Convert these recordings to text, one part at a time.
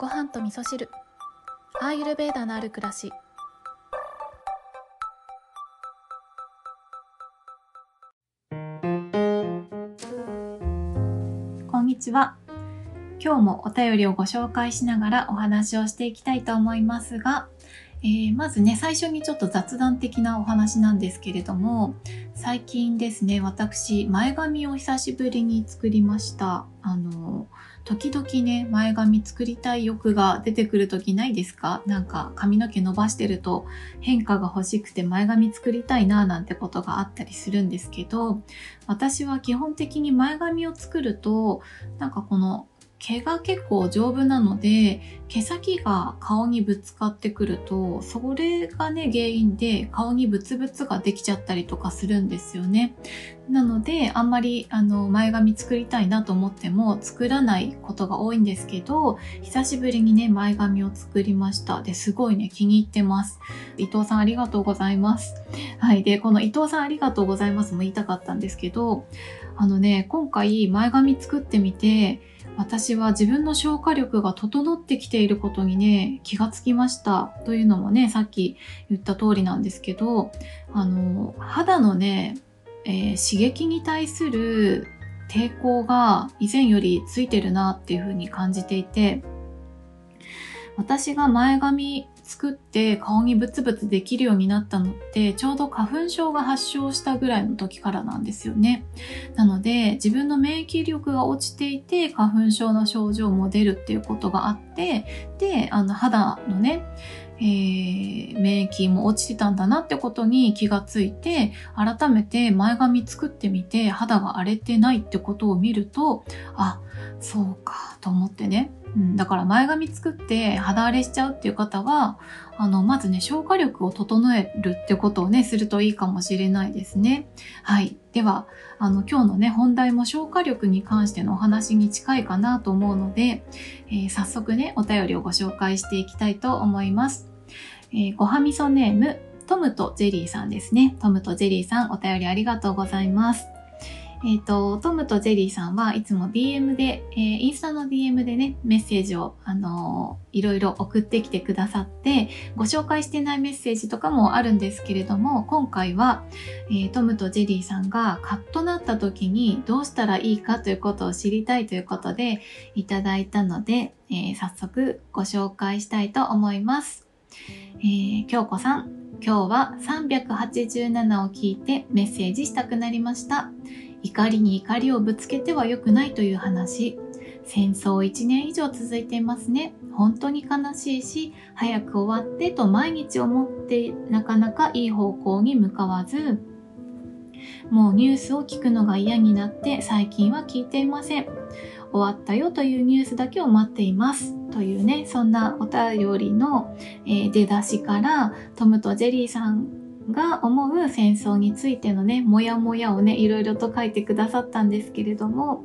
ご飯と味噌汁アーユルベーダのある暮らしこんにちは。今日もお便りをご紹介しながらお話をしていきたいと思いますが、えー、まずね、最初にちょっと雑談的なお話なんですけれども、最近ですね、私、前髪を久しぶりに作りました。あの、時々ね、前髪作りたい欲が出てくる時ないですか？なんか髪の毛伸ばしてると変化が欲しくて前髪作りたいななんてことがあったりするんですけど、私は基本的に前髪を作ると、なんかこの毛が結構丈夫なので毛先が顔にぶつかってくるとそれがね原因で顔にブツブツができちゃったりとかするんですよね。なのであんまりあの前髪作りたいなと思っても作らないことが多いんですけど久しぶりにね前髪を作りました。ですごいね気に入ってます。伊藤さんありがとうございます。はい。でこの伊藤さんありがとうございますも言いたかったんですけどあのね今回前髪作ってみて私は自分の消化力が整ってきていることにね、気がつきました。というのもね、さっき言った通りなんですけど、あの、肌のね、えー、刺激に対する抵抗が以前よりついてるなっていうふうに感じていて、私が前髪作って顔にブツブツできるようになったのってちょうど花粉症が発症したぐらいの時からなんですよね。なので自分の免疫力が落ちていて花粉症の症状も出るっていうことがあってであの肌のねえー、免疫も落ちてたんだなってことに気がついて、改めて前髪作ってみて肌が荒れてないってことを見ると、あ、そうかと思ってね、うん、だから前髪作って肌荒れしちゃうっていう方は、あの、まずね、消化力を整えるってことをね、するといいかもしれないですね。はい。では、あの、今日のね、本題も消化力に関してのお話に近いかなと思うので、えー、早速ね、お便りをご紹介していきたいと思います。えー、ごはみそネーム、トムとジェリーさんですね。トムとジェリーさん、お便りありがとうございます。えっ、ー、と、トムとジェリーさんはいつも DM で、えー、インスタの DM でね、メッセージを、あのー、いろいろ送ってきてくださって、ご紹介してないメッセージとかもあるんですけれども、今回は、えー、トムとジェリーさんがカッとなった時にどうしたらいいかということを知りたいということでいただいたので、え早速ご紹介したいと思います。えー、京子さん、今日は387を聞いてメッセージしたくなりました。怒りに怒りをぶつけては良くないという話。戦争1年以上続いていますね。本当に悲しいし、早く終わってと毎日思ってなかなかいい方向に向かわず、もうニュースを聞くのが嫌になって最近は聞いていません。終わったよというニュースだけを待っています。というね、そんなお便りの、出だしから、トムとジェリーさんが思う戦争についてのね、もやもやをね、いろいろと書いてくださったんですけれども、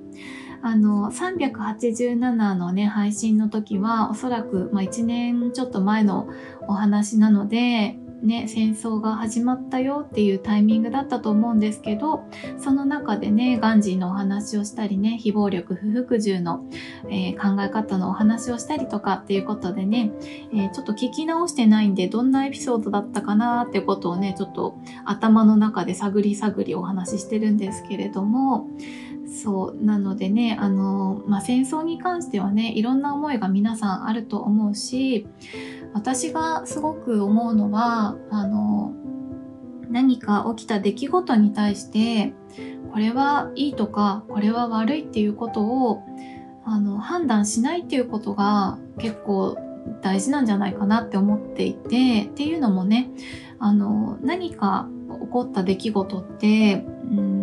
あの、387のね、配信の時は、おそらく、まあ、1年ちょっと前のお話なので、ね、戦争が始まったよっていうタイミングだったと思うんですけど、その中でね、ガンジーのお話をしたりね、非暴力、不服従の、えー、考え方のお話をしたりとかっていうことでね、えー、ちょっと聞き直してないんで、どんなエピソードだったかなってことをね、ちょっと頭の中で探り探りお話ししてるんですけれども、そう。なのでね、あの、まあ、戦争に関してはね、いろんな思いが皆さんあると思うし、私がすごく思うのは、あの、何か起きた出来事に対して、これはいいとか、これは悪いっていうことを、あの、判断しないっていうことが結構大事なんじゃないかなって思っていて、っていうのもね、あの、何か起こった出来事って、うん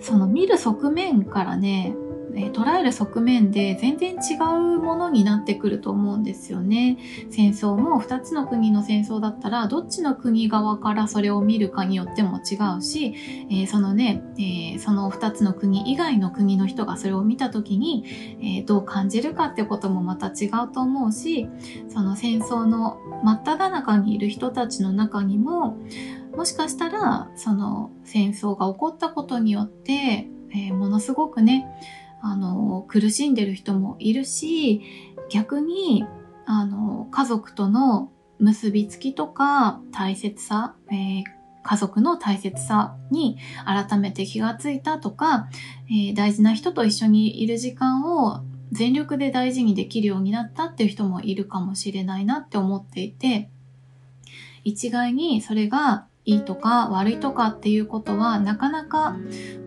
その見る側面からね、えー、捉える側面で全然違うものになってくると思うんですよね。戦争も2つの国の戦争だったら、どっちの国側からそれを見るかによっても違うし、えー、そのね、えー、その2つの国以外の国の人がそれを見た時に、えどう感じるかってこともまた違うと思うし、その戦争の真っ只中にいる人たちの中にも、もしかしたら、その戦争が起こったことによって、えー、ものすごくね、あの、苦しんでる人もいるし、逆にあの家族との結びつきとか大切さ、えー、家族の大切さに改めて気がついたとか、えー、大事な人と一緒にいる時間を全力で大事にできるようになったっていう人もいるかもしれないなって思っていて、一概にそれがいいとか悪いとかっていうことはなかなか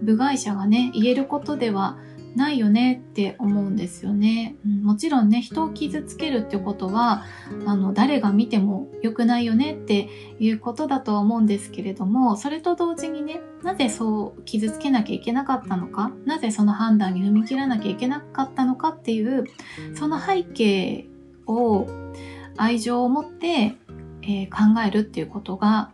部外者がね言えることではないよねって思うんですよね、うん、もちろんね人を傷つけるってことはあの誰が見ても良くないよねっていうことだと思うんですけれどもそれと同時にねなぜそう傷つけなきゃいけなかったのかなぜその判断に踏み切らなきゃいけなかったのかっていうその背景を愛情を持って、えー、考えるっていうことが、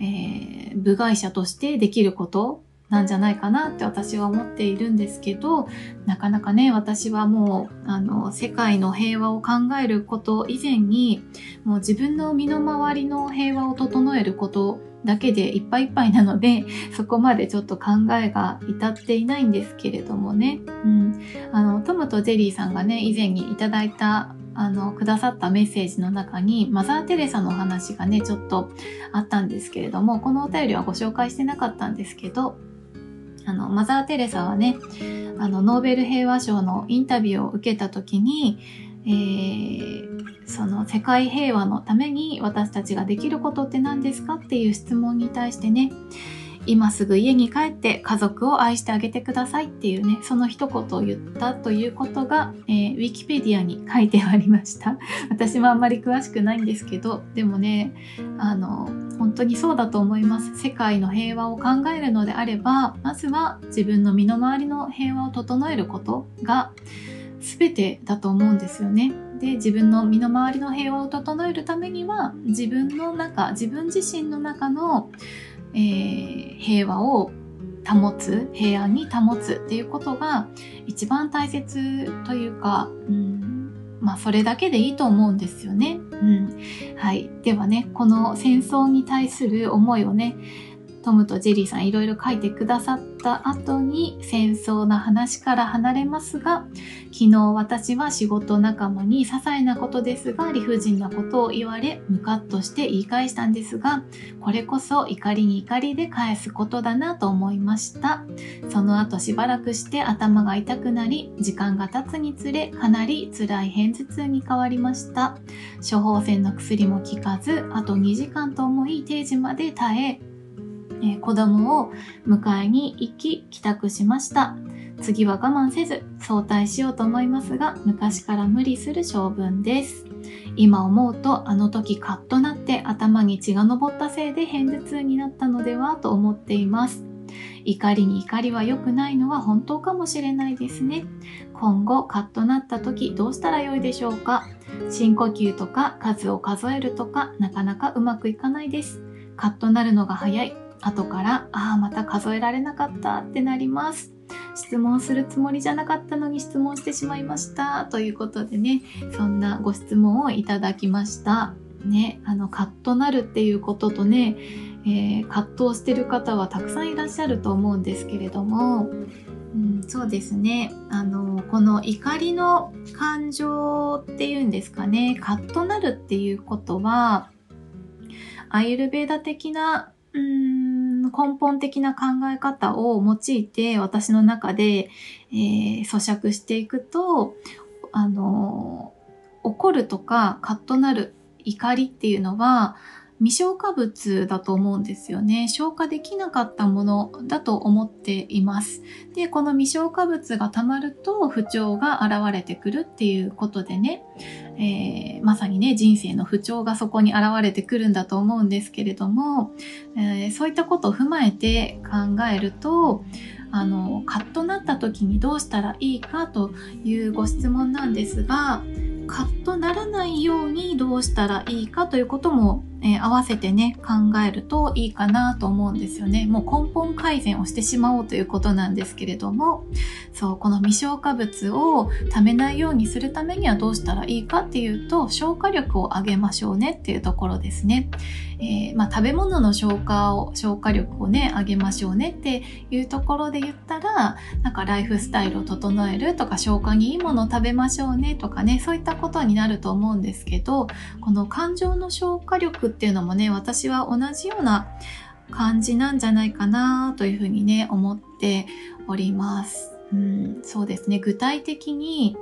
えー、部外者としてできることなんじゃないかなって私は思っているんですけどなかなかね私はもうあの世界の平和を考えること以前にもう自分の身の回りの平和を整えることだけでいっぱいいっぱいなので そこまでちょっと考えが至っていないんですけれどもね、うん、あのトムとジェリーさんがね以前にいただいたあの、くださったメッセージの中に、マザー・テレサの話がね、ちょっとあったんですけれども、このお便りはご紹介してなかったんですけど、あの、マザー・テレサはね、あの、ノーベル平和賞のインタビューを受けた時に、えー、その世界平和のために私たちができることって何ですかっていう質問に対してね、今すぐ家に帰って家族を愛してあげてくださいっていうね、その一言を言ったということが、えー、ウィキペディアに書いてありました。私もあんまり詳しくないんですけど、でもね、あの、本当にそうだと思います。世界の平和を考えるのであれば、まずは自分の身の回りの平和を整えることが全てだと思うんですよね。で、自分の身の回りの平和を整えるためには、自分の中、自分自身の中のえー、平和を保つ平安に保つっていうことが一番大切というか、うん、まあそれだけでいいと思うんですよね。うん、はい。ではね、この戦争に対する思いをね、トムとジェリーさんいろいろ書いてくださった後に戦争の話から離れますが、昨日私は仕事仲間に些細なことですが理不尽なことを言われ、ムカッとして言い返したんですが、これこそ怒りに怒りで返すことだなと思いました。その後しばらくして頭が痛くなり、時間が経つにつれかなり辛い片頭痛に変わりました。処方箋の薬も効かず、あと2時間と思い定時まで耐え、えー、子供を迎えに行き帰宅しました。次は我慢せず早退しようと思いますが、昔から無理する性分です。今思うとあの時カッとなって頭に血が上ったせいで片頭痛になったのではと思っています。怒りに怒りは良くないのは本当かもしれないですね。今後カッとなった時どうしたらよいでしょうか？深呼吸とか数を数えるとかなかなかうまくいかないです。カッとなるのが早い。後から、ああ、また数えられなかったってなります。質問するつもりじゃなかったのに質問してしまいました。ということでね、そんなご質問をいただきました。ね、あの、カッとなるっていうこととね、えー、葛藤してる方はたくさんいらっしゃると思うんですけれども、うん、そうですね。あの、この怒りの感情っていうんですかね、カッとなるっていうことは、アイルベーダ的な、うん根本的な考え方を用いて私の中で、えー、咀嚼していくと、あの、怒るとかカッとなる怒りっていうのは、未消化物だと思うんですよね。消化できなかったものだと思っています。で、この未消化物が溜まると不調が現れてくるっていうことでね、えー、まさにね、人生の不調がそこに現れてくるんだと思うんですけれども、えー、そういったことを踏まえて考えると、あの、カッとなった時にどうしたらいいかというご質問なんですが、カッとならないようにどうしたらいいかということもえー、合わせてね、考えるといいかなと思うんですよね。もう根本改善をしてしまおうということなんですけれども、そう、この未消化物を貯めないようにするためにはどうしたらいいかっていうと、消化力を上げましょうねっていうところですね。えー、まあ、食べ物の消化を、消化力をね、上げましょうねっていうところで言ったら、なんかライフスタイルを整えるとか、消化にいいものを食べましょうねとかね、そういったことになると思うんですけど、この感情の消化力っていうのもね、私は同じような感じなんじゃないかなというふうにね、思っております。うん、そうですね。具体的に、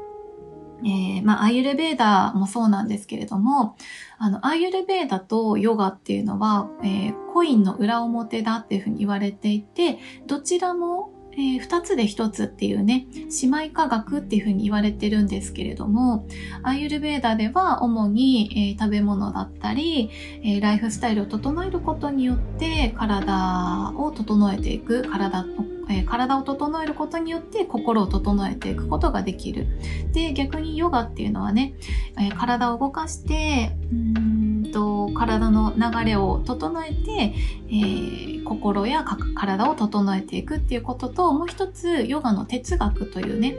えー、まあ、アイユルベーダもそうなんですけれども、あの、アイユルベーダとヨガっていうのは、えー、コインの裏表だっていうふうに言われていて、どちらもえー、2つで1つっていうね、姉妹科学っていうふうに言われてるんですけれども、アイユルベーダでは主に、えー、食べ物だったり、えー、ライフスタイルを整えることによって体を整えていく、体え体を整えることによって心を整えていくことができる。で、逆にヨガっていうのはね、え体を動かして、うんと体の流れを整えて、えー、心や体を整えていくっていうことともう一つヨガの哲学というね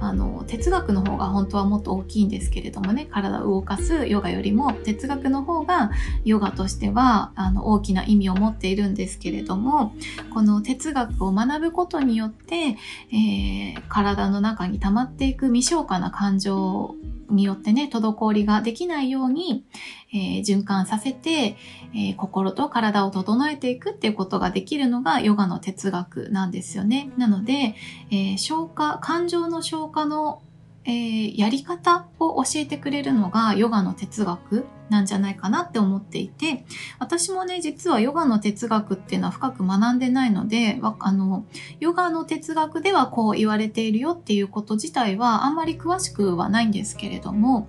あの哲学の方が本当はもっと大きいんですけれどもね体を動かすヨガよりも哲学の方がヨガとしてはあの大きな意味を持っているんですけれどもこの哲学を学ぶことによって、えー、体の中に溜まっていく未消化な感情によってね、滞りができないように、えー、循環させて、えー、心と体を整えていくっていうことができるのがヨガの哲学なんですよね。なので、えー、消化、感情の消化のえー、やり方を教えてくれるのがヨガの哲学なんじゃないかなって思っていて、私もね、実はヨガの哲学っていうのは深く学んでないので、あの、ヨガの哲学ではこう言われているよっていうこと自体はあんまり詳しくはないんですけれども、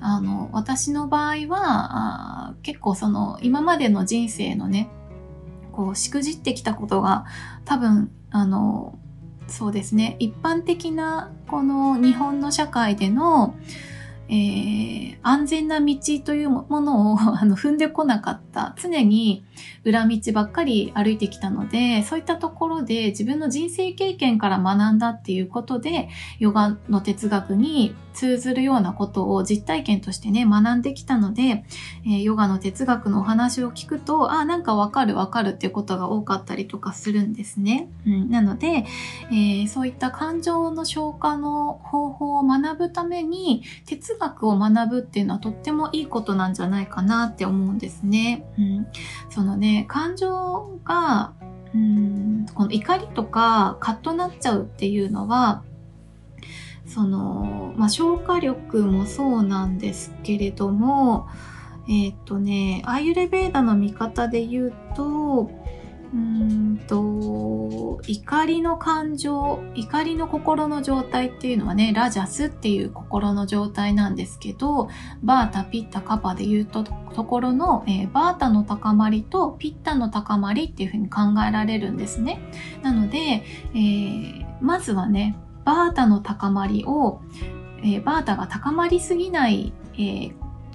あの、私の場合は、あ結構その今までの人生のね、こう、しくじってきたことが多分、あの、そうですね。一般的なこの日本の社会での、えー、安全な道というものをあの踏んでこなかった常に裏道ばっかり歩いてきたのでそういったところで自分の人生経験から学んだっていうことでヨガの哲学に通ずるようなことを実体験としてね、学んできたので、えー、ヨガの哲学のお話を聞くと、ああ、なんかわかるわかるっていうことが多かったりとかするんですね。うん、なので、えー、そういった感情の消化の方法を学ぶために、哲学を学ぶっていうのはとってもいいことなんじゃないかなって思うんですね。うん、そのね、感情が、うん、この怒りとかカッとなっちゃうっていうのは、その、まあ、消化力もそうなんですけれども、えっ、とね、アーユレベーダの見方で言うと、うんと、怒りの感情、怒りの心の状態っていうのはね、ラジャスっていう心の状態なんですけど、バータ、ピッタ、カパで言うと、ところの、えー、バータの高まりとピッタの高まりっていうふうに考えられるんですね。なので、えー、まずはね、バータの高まりを、えー、バータが高まりすぎない、え、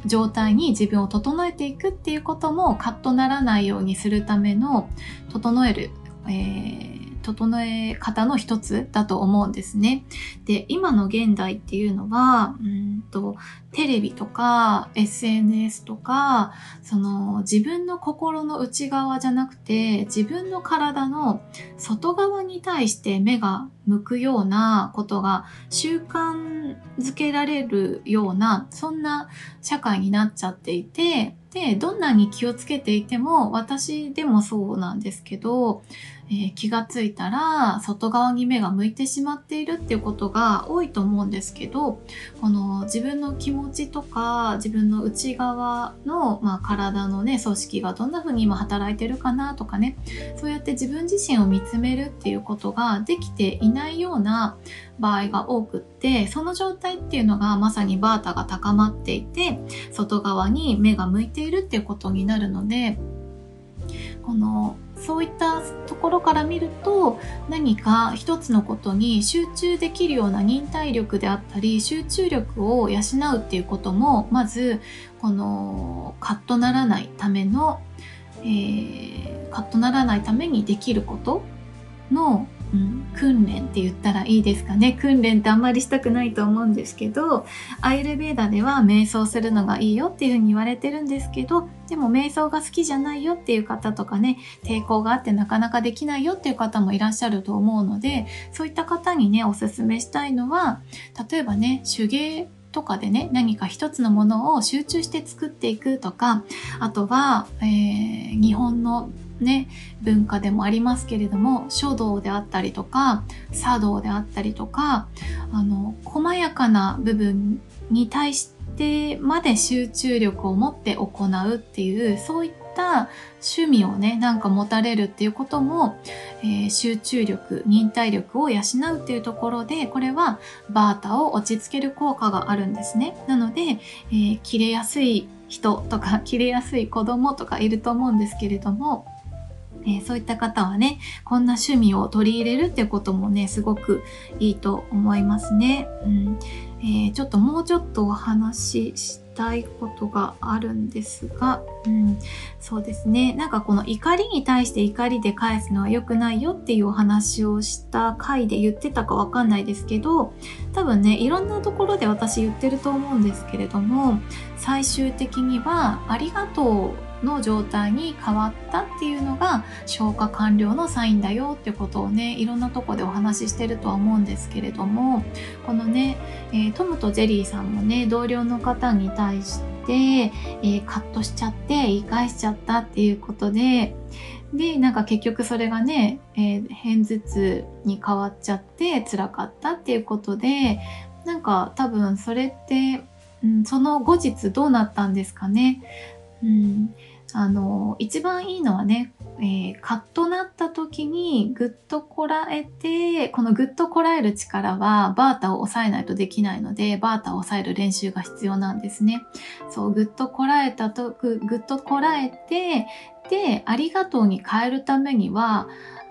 状態に自分を整えていくっていうこともカッとならないようにするための整える、えー整え方の一つだと思うんですね。で、今の現代っていうのは、うんとテレビとか SNS とか、その自分の心の内側じゃなくて、自分の体の外側に対して目が向くようなことが習慣づけられるような、そんな社会になっちゃっていて、で、どんなに気をつけていても、私でもそうなんですけど、えー、気がついたら外側に目が向いてしまっているっていうことが多いと思うんですけどこの自分の気持ちとか自分の内側の、まあ、体のね組織がどんな風に今働いてるかなとかねそうやって自分自身を見つめるっていうことができていないような場合が多くってその状態っていうのがまさにバータが高まっていて外側に目が向いているっていうことになるのでこのそういったところから見ると何か一つのことに集中できるような忍耐力であったり集中力を養うっていうこともまずこのカッとならないための、えー、カッとならないためにできることのうん、訓練って言ったらいいですかね。訓練ってあんまりしたくないと思うんですけどアイルベーダでは瞑想するのがいいよっていうふうに言われてるんですけどでも瞑想が好きじゃないよっていう方とかね抵抗があってなかなかできないよっていう方もいらっしゃると思うのでそういった方にねおすすめしたいのは例えばね手芸とかでね何か一つのものを集中して作っていくとかあとは、えー、日本のね、文化でもありますけれども書道であったりとか茶道であったりとかあの細やかな部分に対してまで集中力を持って行うっていうそういった趣味をねなんか持たれるっていうことも、えー、集中力忍耐力を養うっていうところでこれはバータを落ち着ける効果があるんですね。なので、えー、切れやすい人とか切れやすい子供とかいると思うんですけれどもえ、そういった方はね、こんな趣味を取り入れるってこともね、すごくいいと思いますね。うんえー、ちょっともうちょっとお話ししたいことがあるんですが、うん、そうですね。なんかこの怒りに対して怒りで返すのは良くないよっていうお話をした回で言ってたかわかんないですけど、多分ね、いろんなところで私言ってると思うんですけれども、最終的にはありがとうの状態に変わったっていうのが消化完了のサインだよってことをねいろんなとこでお話ししてるとは思うんですけれどもこのね、えー、トムとジェリーさんもね同僚の方に対して、えー、カットしちゃって言い返しちゃったっていうことででなんか結局それがね、えー、片頭痛に変わっちゃって辛かったっていうことでなんか多分それって、うん、その後日どうなったんですかね。うん、あの一番いいのはね、えー、カッとなった時にぐっとこらえてこのぐっとこらえる力はバータを抑えないとできないのでバータを抑える練習が必要なんですね。そうぐっとこらえたとぐぐっとこらえてでありがとうに変えるためには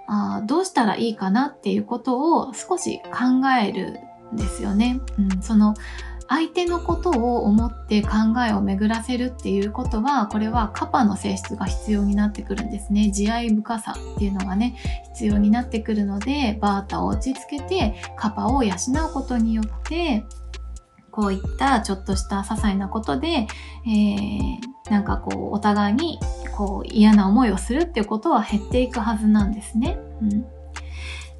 あどうしたらいいかなっていうことを少し考えるんですよね、うん、その相手のことを思って考えを巡らせるっていうことはこれはカパの性質が必要になってくるんですね慈愛深さっていうのがね必要になってくるのでバータを落ち着けてカパを養うことによってこういったちょっとした些細なことで、えー、なんかこうお互いにこう嫌な思いをするっていうことは減っていくはずなんですね。うん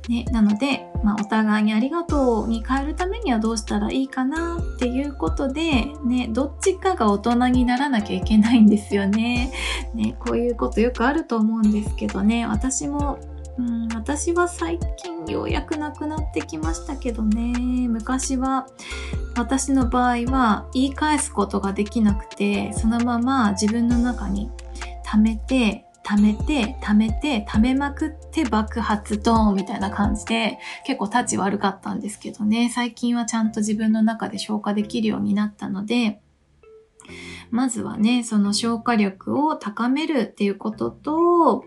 ね、なので、まあ、お互いにありがとうに変えるためにはどうしたらいいかなっていうことで、ね、どっちかが大人にならなきゃいけないんですよね。ね、こういうことよくあると思うんですけどね、私も、うん、私は最近ようやくなくなってきましたけどね、昔は私の場合は言い返すことができなくて、そのまま自分の中に溜めて貯めて、貯めて、貯めまくって爆発ドーンみたいな感じで、結構立ち悪かったんですけどね、最近はちゃんと自分の中で消化できるようになったので、まずはね、その消化力を高めるっていうことと、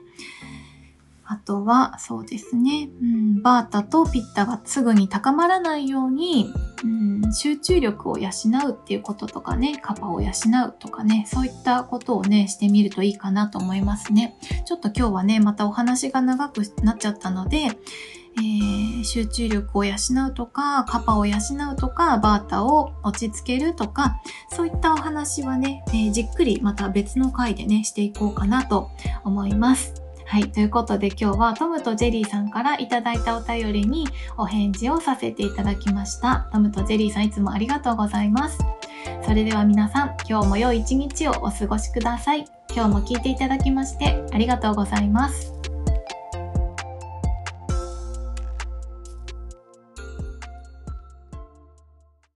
あとは、そうですね、うん、バータとピッタがすぐに高まらないように、うん、集中力を養うっていうこととかね、カパを養うとかね、そういったことをね、してみるといいかなと思いますね。ちょっと今日はね、またお話が長くなっちゃったので、えー、集中力を養うとか、カパを養うとか、バータを落ち着けるとか、そういったお話はね、えー、じっくりまた別の回でね、していこうかなと思います。はい。ということで今日はトムとジェリーさんから頂いたお便りにお返事をさせていただきました。トムとジェリーさんいつもありがとうございます。それでは皆さん、今日も良い一日をお過ごしください。今日も聞いていただきましてありがとうございます。